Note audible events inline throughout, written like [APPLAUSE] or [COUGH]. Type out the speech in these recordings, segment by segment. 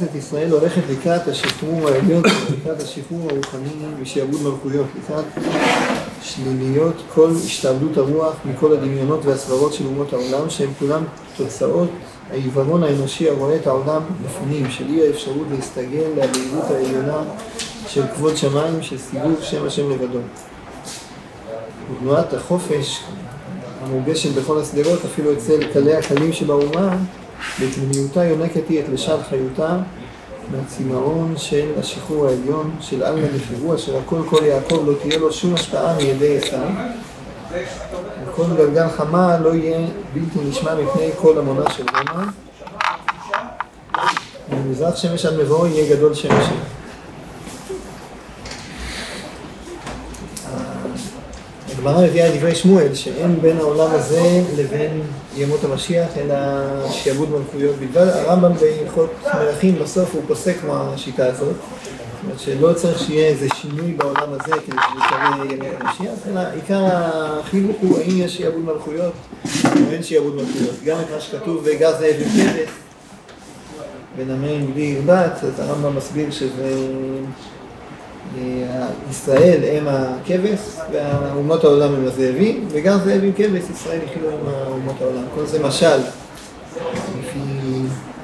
כנסת ישראל הולכת לקראת השחרור העליון, לקראת השחרור הרוחני משעבוד מלכויות, לקראת שליליות כל השתעבדות הרוח מכל הדמיונות והסברות של אומות העולם, שהם כולם תוצאות העיוורון האנושי הרואה את העולם בפנים, של אי האפשרות להסתגל לבהירות העליונה של כבוד שמיים, של סיבוב שם השם לבדו. ותנועת החופש המורגשת בכל השדרות, אפילו אצל קלי הקלים שבאומה, בפנימיותה יונקת היא את לשד חיותה מהצמאון של השחרור העליון, של עלמא נפירו, אשר הכל כל יעקב לא תהיה לו שום השפעה מידי עשיו. וכל גלגל חמה לא יהיה בלתי נשמע מפני כל המונה של רומא. ומזרח שמש עד מבואו יהיה גדול שמש. הגמרא מביאה את דברי שמואל, שאין בין העולם הזה לבין ימות המשיח, אלא שיעבוד מלכויות בלבד. הרמב"ם בהלכות מלכים בסוף הוא פוסק מהשיטה הזאת. זאת אומרת שלא צריך שיהיה איזה שינוי בעולם הזה כדי שזה יקרה ימות המשיח, אלא עיקר החילוק הוא האם יש שיעבוד מלכויות או אין שיעבוד מלכויות. גם את מה שכתוב וגר זאב עם כבש, ונמר בלי ירבת, אז הרמב"ם מסביר שזה... ישראל הם הכבש, והאומות העולם הם הזאבים, וגם זאב עם כבש, ישראל יחיו עם אומות העולם. כל זה משל, לפי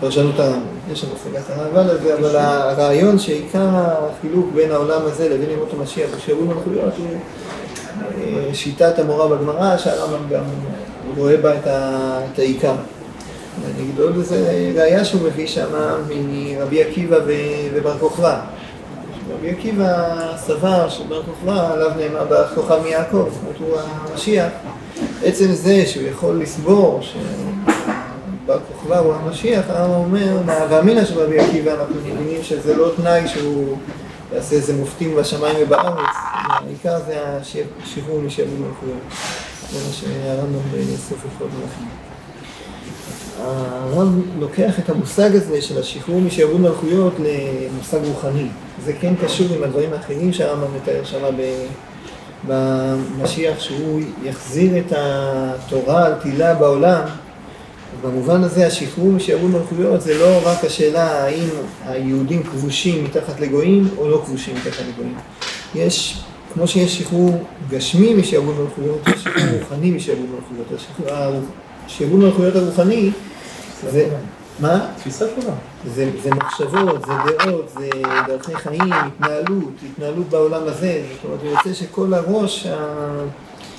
פרשנות הרמב"ם. יש שם השגת הרמב"ם על זה, אבל הרעיון שעיקר החילוק בין העולם הזה לבין ימות המשיח ושיעבוד מלכויות הוא שיטת המורה בגמרא, שהרמב"ם גם רואה בה את העיקר. ואני אגיד עוד איזה ראייה שהוא מביא שם מרבי עקיבא ובר כוכבא. רבי עקיבא סבר שבר כוכבא, עליו נאמר ברך כוכב מיעקב, זאת אומרת הוא המשיח. עצם זה שהוא יכול לסבור שבר כוכבא הוא המשיח, הרמב"ם אומר, מהאמינא של רבי עקיבא אנחנו מבינים שזה לא תנאי שהוא יעשה איזה מופתים בשמיים ובארץ, העיקר זה השחרור משעבוד מלכויות. זה מה שהרמב"ם בסוף יכול מלכים. הרב לוקח את המושג הזה של השחרור משעבוד מלכויות למושג רוחני. זה כן קשור עם הדברים האחרים שהרמב"ם מתאר שם במשיח, שהוא יחזיר את התורה על תהילה בעולם. במובן הזה השחרור משעבוד מלכויות זה לא רק השאלה האם היהודים כבושים מתחת לגויים או לא כבושים מתחת לגויים. יש, כמו שיש שחרור גשמי משעבוד מלכויות, יש שחרור רוחני משעבוד מלכויות. השעבוד מלכויות הרוחני זה, מה? תפיסת עולם. זה, זה מחשבות, זה דעות, זה דרכי חיים, התנהלות, התנהלות בעולם הזה. זאת אומרת, הוא רוצה שכל הראש ה...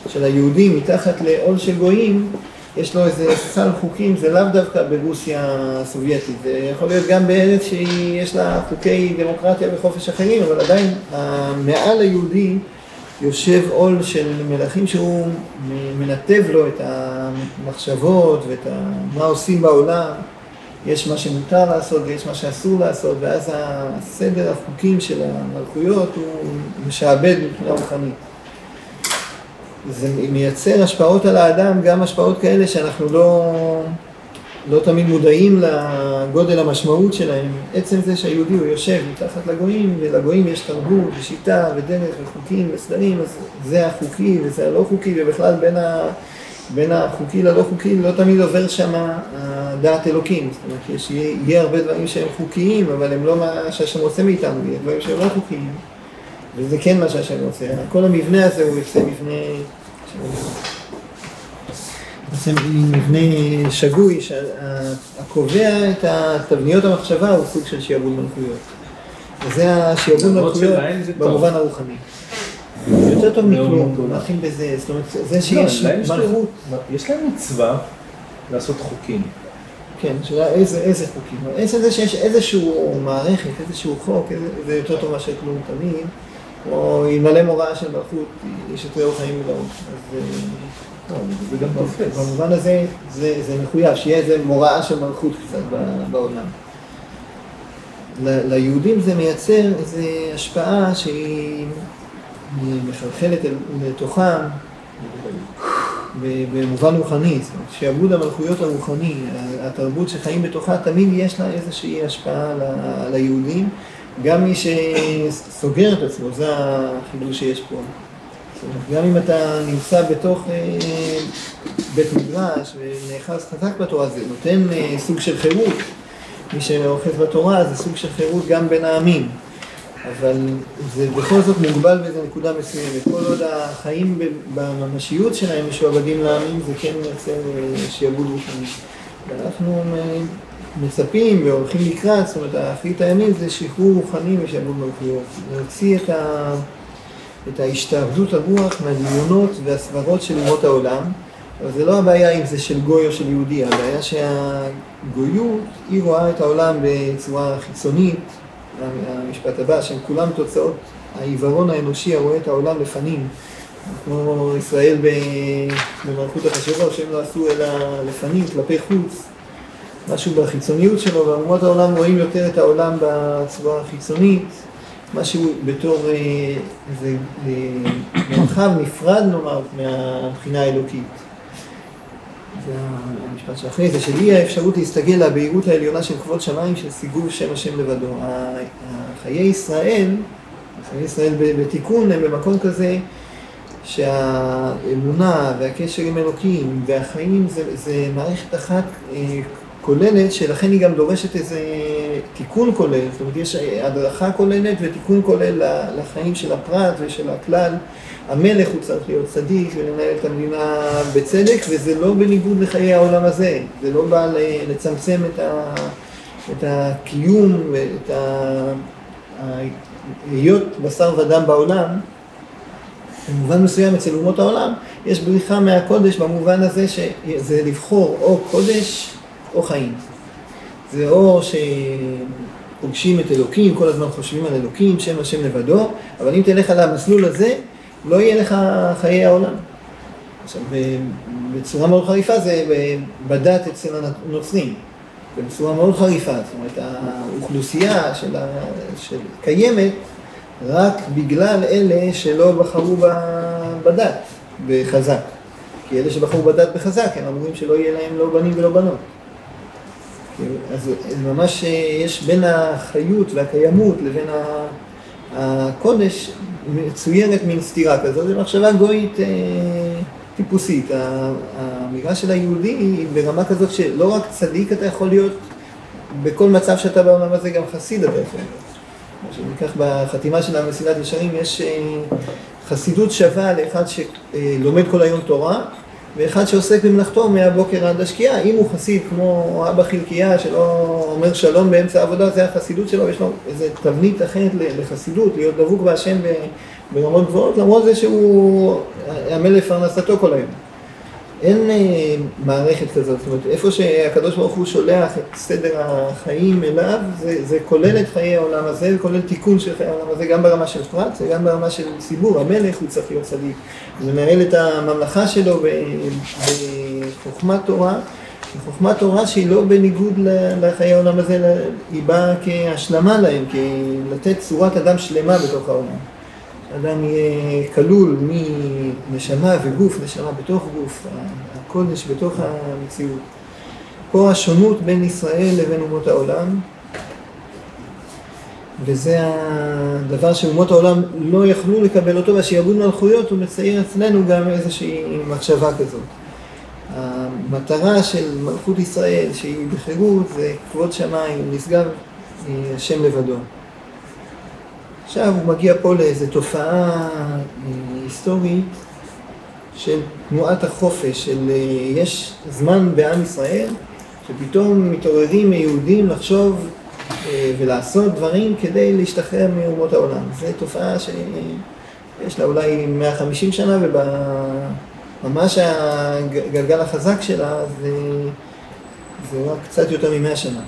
של היהודים מתחת לעול של גויים, יש לו איזה סל חוקים, זה לאו דווקא ברוסיה הסובייטית, זה יכול להיות גם בארץ שיש לה חוקי דמוקרטיה וחופש אחרים, אבל עדיין המעל היהודי יושב עול של מלכים שהוא מנתב לו את המחשבות ואת ה... מה עושים בעולם. יש מה שמותר לעשות ויש מה שאסור לעשות, ואז הסדר החוקים של המלכויות הוא משעבד מבחינה רוחנית. זה מייצר השפעות על האדם, גם השפעות כאלה שאנחנו לא, לא תמיד מודעים לגודל המשמעות שלהם. עצם זה שהיהודי הוא יושב מתחת לגויים, ולגויים יש תרבות ושיטה ודרך וחוקים וסדרים, אז זה החוקי וזה הלא חוקי, ובכלל בין, ה, בין החוקי ללא חוקי לא תמיד עובר שם דעת אלוקים. זאת אומרת, יש, יהיה, יהיה הרבה דברים שהם חוקיים, אבל הם לא מה שהשם רוצה מאיתנו, יהיה דברים שהם לא חוקיים. וזה כן מה שהשם רוצה. כל המבנה הזה הוא יוצא מבנה... בעצם מבנה שגוי, שהקובע את תבניות המחשבה הוא סוג של שיעבוד מלכויות. וזה השיעבוד מלכויות במובן הרוחני. יותר טוב מכלום, נתחיל בזה, זאת אומרת, זה שיש מלכות. יש להם מצווה לעשות חוקים. כן, שאלה איזה, איזה חוקים. עצם זה שיש איזשהו מערכת, איזשהו חוק, זה יותר טוב מאשר כלום תמיד, או אלמלא מוראה של מלכות, יש יותר אור חיים ולאור. אז זה גם תופס. במובן הזה זה, מחויב, שיהיה איזה מוראה של מלכות קצת בעולם. ליהודים זה מייצר איזו השפעה שהיא מחלחלת לתוכם במובן רוחני, זאת אומרת, שעבוד המלכויות הרוחני, התרבות שחיים בתוכה, תמיד יש לה איזושהי השפעה על היהודים, גם מי שסוגר את עצמו, זה החידוש שיש פה. גם אם אתה נמצא בתוך אה, בית מדרש ונאחז חזק בתורה, זה נותן אה, סוג של חירות, מי שאוחז בתורה זה סוג של חירות גם בין העמים. אבל זה בכל זאת מוגבל באיזו נקודה מסוימת. כל עוד החיים בממשיות שלהם משועבדים לעמים, זה כן מייצר אה, שיעבוד רוחני. ואנחנו מצפים והולכים לקראת, זאת אומרת, האחרית הימים זה שחרור רוחני ושעבוד מלכויות. להוציא את, ה... את ההשתעבדות הרוח מהדמיונות והסברות של אומות העולם. אבל זה לא הבעיה אם זה של גוי או של יהודי, הבעיה שהגויות, היא רואה את העולם בצורה חיצונית, המשפט הבא, שהם כולם תוצאות העיוורון האנושי הרואה את העולם לפנים, כמו ישראל במלכות החשבות, שהם לא עשו אלא לפנים, כלפי חוץ, משהו בחיצוניות שלו, ואומות העולם רואים יותר את העולם בצורה החיצונית, משהו בתור אה, איזה אה, מרחב נפרד נאמר מהבחינה האלוקית. זה המשפט שאחרי זה, של אי האפשרות להסתגל לבהירות העליונה של כבוד שמיים של סיגוב שם השם לבדו. חיי ישראל, חיי ישראל בתיקון הם במקום כזה שהאמונה והקשר עם אלוקים והחיים זה, זה מערכת אחת אה, כוללת, שלכן היא גם דורשת איזה תיקון כולל, זאת אומרת יש הדרכה כוללת ותיקון כולל לחיים של הפרט ושל הכלל. המלך הוא צריך להיות צדיק ולנהל את המדינה בצדק, וזה לא בניגוד לחיי העולם הזה, זה לא בא לצמצם את, ה, את הקיום ואת היות בשר ודם בעולם. במובן מסוים אצל אומות העולם יש בריחה מהקודש במובן הזה שזה לבחור או קודש או חיים. זה או שפוגשים את אלוקים, כל הזמן חושבים על אלוקים, שם השם לבדו, אבל אם תלך על המסלול הזה, לא יהיה לך חיי העולם. עכשיו, בצורה מאוד חריפה זה בדת אצל הנוצרים, בצורה מאוד חריפה, זאת אומרת, האוכלוסייה של, ה... של קיימת רק בגלל אלה שלא בחרו בדת בחזק. כי אלה שבחרו בדת בחזק, הם אמורים שלא יהיה להם לא בנים ולא בנות. אז ממש יש בין החיות והקיימות לבין הקודש מצוירת מין סתירה כזאת, זו מחשבה גויית אה, טיפוסית. האמירה של היהודי היא ברמה כזאת שלא רק צדיק אתה יכול להיות, בכל מצב שאתה בעולם הזה גם חסיד אתה יכול להיות. שניקח בחתימה של המסילת ישרים, יש אה, חסידות שווה לאחד שלומד כל היום תורה, ואחד שעוסק במלאכתו מהבוקר עד השקיעה, אם הוא חסיד כמו אבא חלקיה שלא אומר שלום באמצע העבודה, זה החסידות שלו, יש לו איזה תבנית אחרת לחסידות, להיות דבוק בהשם ברמות גבוהות, למרות זה שהוא עמל לפרנסתו כל היום. אין אה, מערכת כזאת, זאת אומרת, איפה שהקדוש ברוך הוא שולח את סדר החיים אליו, זה, זה כולל את חיי העולם הזה, זה כולל תיקון של חיי העולם הזה, גם ברמה של פרט, זה גם ברמה של ציבור, המלך הוא צריך להיות צדיק, הוא מנהל את הממלכה שלו בחוכמת תורה, חוכמת תורה שהיא לא בניגוד לחיי העולם הזה, היא באה כהשלמה להם, לתת צורת אדם שלמה בתוך העולם. אדם יהיה כלול מנשמה וגוף, נשמה בתוך גוף, הקודש בתוך המציאות. פה השונות בין ישראל לבין אומות העולם, וזה הדבר שאומות העולם לא יכלו לקבל אותו, והשיעבוד מלכויות הוא מצייר אצלנו גם איזושהי מחשבה כזאת. המטרה של מלכות ישראל, שהיא בחירות, זה כבוד שמיים, נשגב השם לבדו. עכשיו הוא מגיע פה לאיזו תופעה אה, היסטורית של תנועת החופש, של אה, יש זמן בעם ישראל שפתאום מתעוררים יהודים לחשוב אה, ולעשות דברים כדי להשתחרר מאומות העולם. זו תופעה שיש לה אולי 150 שנה וממש הגלגל החזק שלה זה, זה רק קצת יותר מ-100 שנה.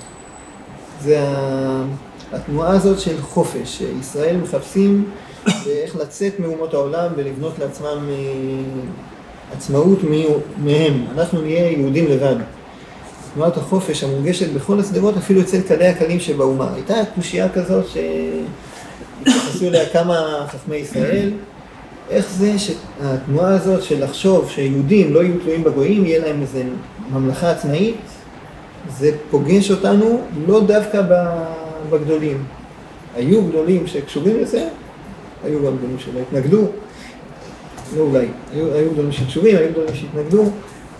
זה ה... התנועה הזאת של חופש, שישראל מחפשים איך לצאת מאומות העולם ולבנות לעצמם אה, עצמאות מהם. אנחנו נהיה יהודים לבד. תנועת החופש המורגשת בכל השדרות, אפילו אצל קלי הקלים שבאומה. הייתה קושייה כזאת שהתייחסו אליה כמה חכמי ישראל, איך זה שהתנועה הזאת של לחשוב שיהודים לא יהיו תלויים בגויים, יהיה להם איזו ממלכה עצמאית, זה פוגש אותנו לא דווקא ב... בגדולים. היו גדולים שקשורים לזה, היו גם גדולים שלא התנגדו, לא אולי, היו, היו גדולים שקשורים, היו גדולים שהתנגדו,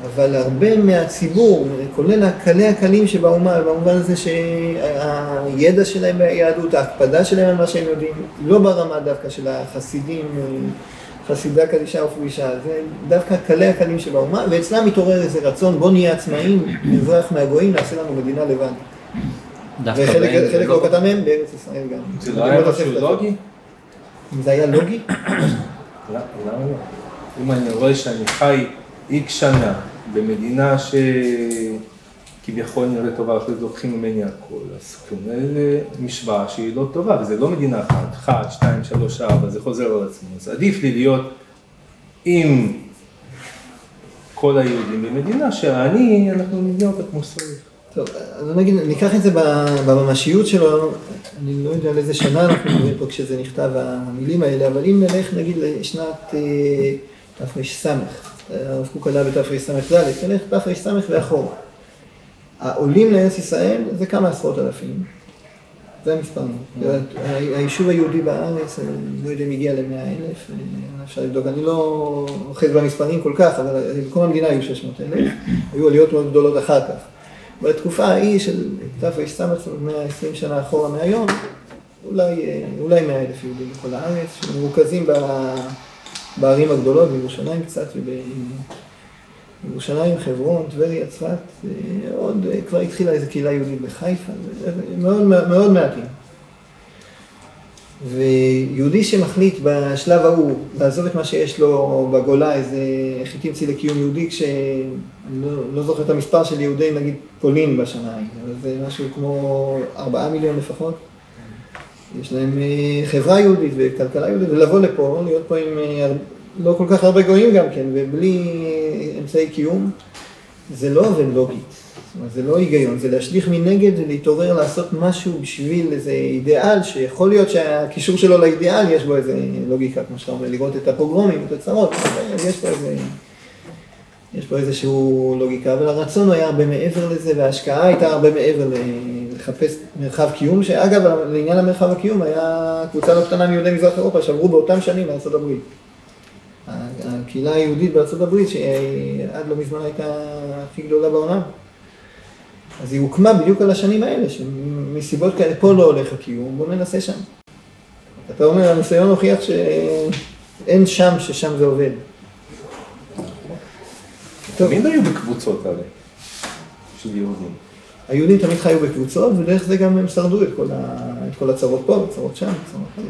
אבל הרבה מהציבור, כולל הקלי הקלים שבאומה, במובן הזה שהידע שלהם ביהדות, ההקפדה שלהם על מה שהם יודעים, לא ברמה דווקא של החסידים, חסידה קדישה ופגישה, זה דווקא קלי הקלים שבאומה, ואצלם מתעורר איזה רצון, בוא נהיה עצמאים, נברח מהגויים, נעשה לנו מדינה לבד. וחלק לא קטן מהם בארץ ישראל גם. זה לא היה משהו לוגי? אם זה היה לוגי? למה לא? אם אני רואה שאני חי איקס שנה במדינה שכביכול נראית טובה, אחרי זה לוקחים ממני הכל, אז כנראה משוואה שהיא לא טובה, וזה לא מדינה אחת, אחת, שתיים, שלוש, ארבע, זה חוזר על עצמו, אז עדיף לי להיות עם כל היהודים במדינה, שאני, אנחנו נבנה אותה כמו שצריך. טוב, אז נגיד, ניקח את זה בממשיות שלו, אני לא יודע על איזה שנה אנחנו מדברים פה כשזה נכתב, המילים האלה, אבל אם נלך נגיד לשנת תר"ס, הרב קוק עלה בתרס"ד, תלך תרס"ד ואחורה. העולים לארץ ישראל זה כמה עשרות אלפים, זה המספר. היישוב היהודי בארץ, אני לא יודע אם הגיע למאה אלף, אפשר לבדוק, אני לא אוחז במספרים כל כך, אבל במקום המדינה היו 600 אלף, היו עליות מאוד גדולות אחר כך. בתקופה ההיא של תרס"ד, 120 שנה אחורה מהיום, אולי, אולי 100 אלף יהודים בכל הארץ, שמרוכזים בערים הגדולות, בירושלים קצת, ובירושלים, חברון, טבריה, צפת, עוד כבר התחילה איזו קהילה יהודית בחיפה, מאוד, מאוד מעטים. ויהודי שמחליט בשלב ההוא לעזוב את מה שיש לו בגולה, איזה חיטים לקיום יהודי, כשאני לא, לא זוכר את המספר של יהודי נגיד פולין בשנה ההיא, אבל זה משהו כמו ארבעה מיליון לפחות. יש להם חברה יהודית וכלכלה יהודית, ולבוא לפה, להיות פה עם לא כל כך הרבה גויים גם כן, ובלי אמצעי קיום, זה לא עובד לוגית. זאת אומרת, זה לא היגיון, זה להשליך מנגד ולהתעורר לעשות משהו בשביל איזה אידיאל, שיכול להיות שהקישור שלו לאידיאל, יש בו איזה לוגיקה, כמו שאתה אומר, לראות את הפוגרומים, את הצרות, יש פה איזה... יש פה איזשהו לוגיקה, אבל הרצון היה הרבה מעבר לזה, וההשקעה הייתה הרבה מעבר לחפש מרחב קיום, שאגב, לעניין המרחב הקיום, היה קבוצה לא קטנה מיהודי מזרח אירופה שעברו באותם שנים לארצות הברית. הקהילה היהודית בארצות הברית, שעד לא מזמן הייתה הכי גדולה בעולם. אז היא הוקמה בדיוק על השנים האלה, שמסיבות כאלה, פה לא הולך הקיום, בואו ננסה שם. אתה אומר, הניסיון הוכיח שאין שם, ששם זה עובד. תמיד היו בקבוצות האלה, של יהודים. היהודים תמיד חיו בקבוצות, ודרך זה גם הם שרדו את כל הצרות פה, הצרות שם, הצרות...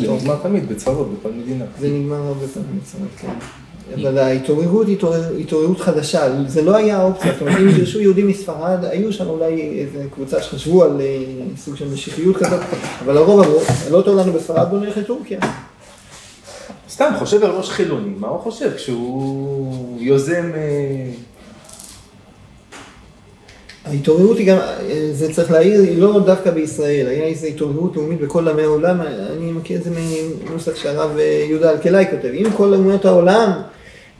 זה נגמר תמיד בצרות בכל מדינה. זה נגמר הרבה פעמים בצרות, כן. אבל ההתעוררות היא התעוררות חדשה, זה לא היה אופציה, זאת אומרת, אם דרשו יהודים מספרד, היו שם אולי איזה קבוצה שחשבו על סוג של משיחיות כזאת, אבל הרוב אמרו, לא טוב לנו בספרד, בוא נלך לטורקיה. סתם, חושב על ראש חילוני, מה הוא חושב כשהוא יוזם... ההתעוררות היא גם, זה צריך להעיר, היא לא דווקא בישראל, היה איזו התעוררות לאומית בכל עמי העולם, אני מכיר את זה מנוסח שהרב יהודה אלקלעי כותב, אם כל אומות העולם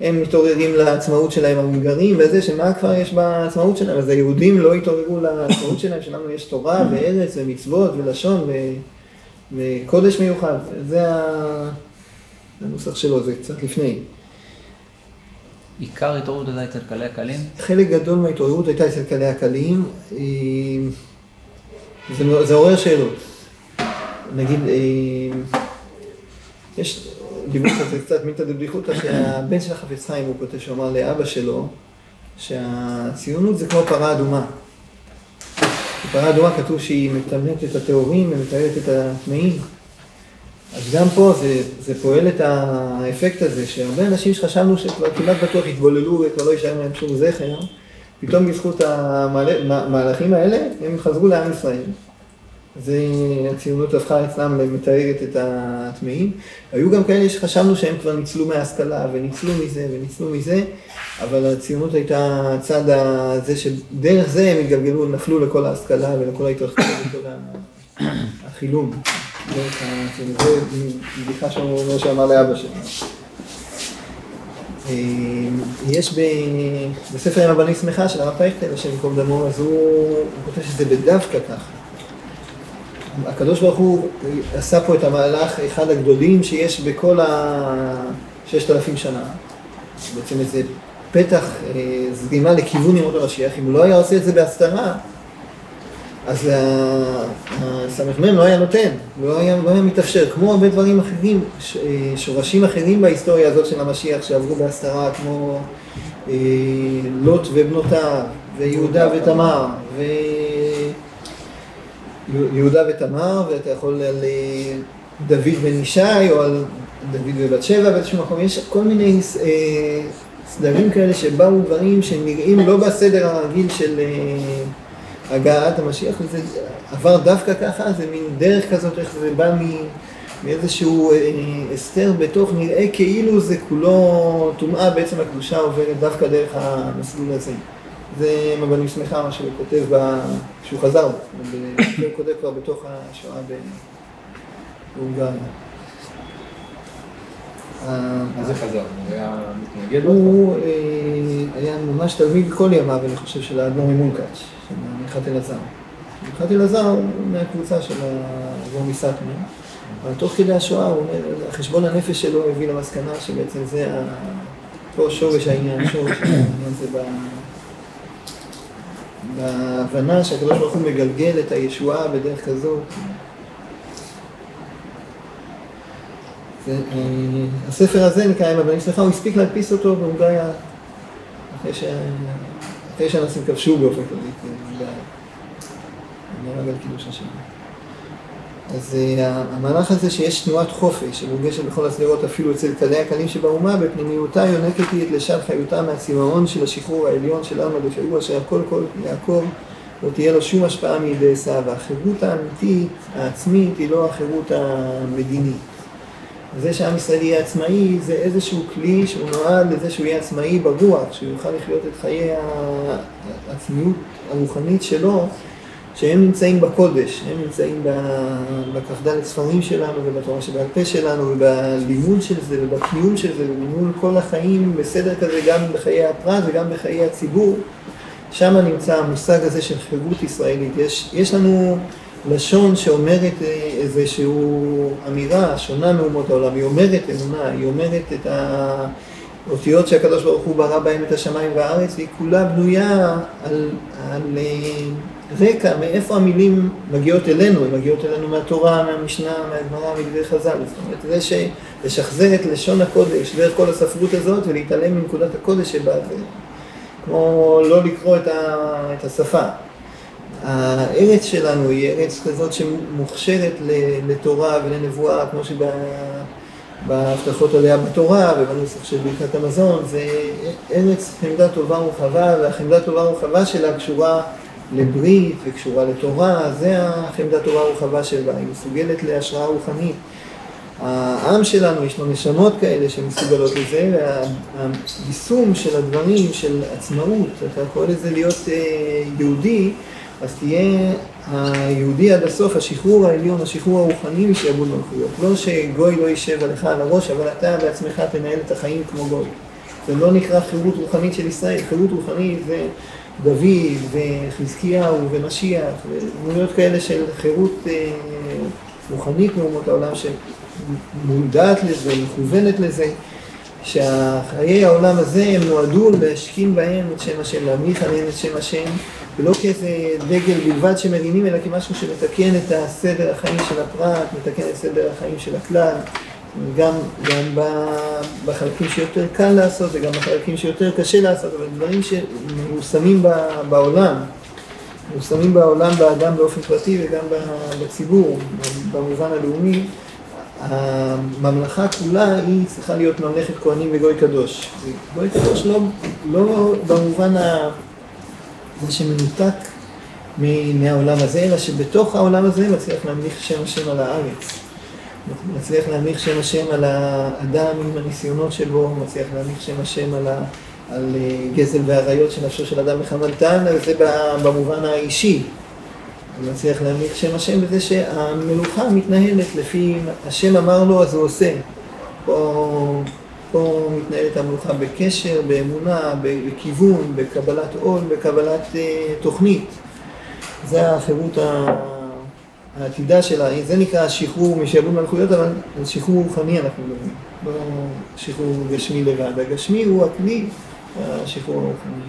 הם מתעוררים לעצמאות שלהם ההונגרים וזה, שמה כבר יש בעצמאות שלהם, אז היהודים לא התעוררו לעצמאות שלהם, שלנו יש תורה וארץ ומצוות ולשון וקודש מיוחד, זה הנוסח שלו, זה קצת לפני. עיקר ההתעוררות הייתה אצל קלי הקלים? חלק גדול מההתעוררות הייתה אצל קלי הקלים. זה, זה עורר שאלות. נגיד, יש, דיברו קצת, קצת מינתא דבדיחותא, שהבן של החפץ חיים, הוא כותב שהוא לאבא שלו, שהציונות זה כמו פרה אדומה. בפרה אדומה כתוב שהיא מטמאת את הטהורים ומתארת את הטמאים. אז גם פה זה, זה פועל את האפקט הזה, שהרבה אנשים שחשבנו שכבר כמעט בטוח יתבוללו וכבר לא יישאר להם שום זכר, פתאום בזכות המהלכים האלה, הם חזרו לעם ישראל. זה, הציונות הפכה אצלם למתארת את הטמאים. היו גם כאלה שחשבנו שהם כבר ניצלו מההשכלה וניצלו מזה וניצלו מזה, אבל הציונות הייתה הצד הזה שדרך זה הם התגלגלו, נפלו לכל ההשכלה ולכל ההתרחבות ולכל [COUGHS] החילום. זה בדיחה שאמר לאבא שלנו. יש בספר עם הבני שמחה של הרב פייכטל, השם ייקום דמו, אז הוא כותב שזה בדווקא ככה. הקדוש ברוך הוא עשה פה את המהלך אחד הגדולים שיש בכל הששת אלפים שנה. בעצם איזה פתח אה, זרימה לכיוון ימות המשיח, אם הוא לא היה עושה את זה בהסתרה, אז הסמ"ם לא היה נותן, לא היה, לא היה מתאפשר, כמו הרבה דברים אחרים, אה, שורשים אחרים בהיסטוריה הזאת של המשיח שעברו בהסתרה, כמו אה, לוט ובנותיו, ויהודה ותמר, ויהודה ותמר, ואתה יכול על אה, דוד בן ישי, או על דוד ובת שבע באיזשהו מקום, יש כל מיני סדרים כאלה שבאו דברים שנראים לא בסדר הרגיל של... הגעת המשיח, וזה עבר דווקא ככה, זה מין דרך כזאת, איך זה בא מאיזשהו אה, הסתר בתוך, נראה כאילו זה כולו טומאה, בעצם הקדושה עוברת דווקא דרך המסלול הזה. זה אני שמחה מה שהוא כותב כשהוא חזר, הוא כותב כבר בתוך השואה בהונגריה. מה זה חזר? הוא היה מתנגד? הוא אה, היה ממש תלמיד כל ימיו, אני חושב, של האדמו"ר ממונקאץ', של מנחת אלעזר. מנחת אלעזר הוא מהקבוצה של האדמו"ר מסטמר, אבל תוך כדי השואה, הוא אומר, חשבון הנפש שלו הביא למסקנה שבעצם זה פה שורש העניין, שורש העניין זה בהבנה שהקדוש ברוך הוא מגלגל את הישועה בדרך כזאת. הספר הזה נקרא עם הבנים שלך, הוא הספיק להדפיס אותו בהונגריה אחרי שאנשים כבשו באופן כללי, נהרג על קידוש השם. אז אה, המהלך הזה שיש תנועת חופש שמורגשת בכל הסדרות אפילו אצל קלי הקלים שבאומה, בפנימיותה יונקת היא את לשד חיותה מהצמאון של השחרור העליון של עלמא דפאו אשר הכל כל יעקב לא תהיה לו שום השפעה מידי עשיו. והחירות האמיתית, העצמית, היא לא החירות המדינית. זה שעם ישראל יהיה עצמאי זה איזשהו כלי שהוא נועד לזה שהוא יהיה עצמאי ברוח, שהוא יוכל לחיות את חיי העצמיות הרוחנית שלו, שהם נמצאים בקודש, הם נמצאים בכ"ד ספרים שלנו ובתורה שבעל פה שלנו ובלימוד של זה ובקיום של זה ובניהול כל החיים בסדר כזה גם בחיי הפרט וגם בחיי הציבור. שם נמצא המושג הזה של חירות ישראלית. יש, יש לנו לשון שאומרת אה, איזושהי אמירה שונה מאומות העולם, היא אומרת אמונה, היא אומרת את האותיות שהקדוש ברוך הוא ברא בהם את השמיים והארץ, והיא כולה בנויה על, על אה, רקע, מאיפה המילים מגיעות אלינו, הן מגיעות אלינו מהתורה, מהמשנה, מהגמרא, מדברי חז"ל, זאת אומרת, זה שלשחזר את לשון הקודש דרך כל הספרות הזאת ולהתעלם מנקודת הקודש שבה זה כמו לא לקרוא את, ה, את השפה. הארץ שלנו היא ארץ כזאת שמוכשרת לתורה ולנבואה, כמו שבהבטחות עליה בתורה ובנוסח של ברכת המזון, זה ארץ חמדה טובה ורחבה, והחמדה טובה ורחבה שלה קשורה לברית וקשורה לתורה, זה החמדה טובה ורחבה שלה, היא מסוגלת להשראה רוחנית. העם שלנו, יש לו נשמות כאלה שמסוגלות לזה, והיישום של הדברים, של עצמאות, אתה קורא לזה להיות אה, יהודי, אז תהיה היהודי עד הסוף, השחרור העליון, השחרור הרוחני משעבוד מלכויות. לא שגוי לא יישב עליך על הראש, אבל אתה בעצמך תנהל את החיים כמו גוי. זה לא נקרא חירות רוחנית של ישראל, חירות רוחנית זה דוד וחזקיהו ומשיח, ודמויות כאלה של חירות אה, רוחנית מאומות העולם שמודעת לזה, מכוונת לזה. שהחיי העולם הזה הם נועדו להשכין בהם את שם השם, להמליך עליהם את שם השם, ולא כאיזה דגל בלבד שמרימים, אלא כמשהו שמתקן את הסדר החיים של הפרט, מתקן את סדר החיים של הכלל, גם, גם בחלקים שיותר קל לעשות וגם בחלקים שיותר קשה לעשות, אבל דברים שמאוסמים בעולם, מאוסמים בעולם באדם באופן פרטי וגם בציבור, במובן הלאומי. הממלכה כולה היא צריכה להיות ממלכת כהנים וגוי קדוש. גוי קדוש לא, לא במובן ה... זה שמנותק מהעולם הזה, אלא שבתוך העולם הזה מצליח להמליך שם השם על הארץ. מצליח להמליך שם השם על האדם עם הניסיונות שבו, מצליח להמליך שם השם על, ה, על אה, גזל ועריות של נפשו של אדם בחמלתן, וזה במובן האישי. הוא מצליח להמליך שם השם בזה שהמלוכה מתנהלת לפי השם אמר לו אז הוא עושה. פה, פה מתנהלת המלוכה בקשר, באמונה, בכיוון, בקבלת עול, בקבלת uh, תוכנית. זה החירות העתידה שלה, זה נקרא השחרור משעבוד מלכויות, אבל זה שחרור רוחני אנחנו מדברים, לא שחרור גשמי לבד. הגשמי הוא הכלי והשחרור הרוחני.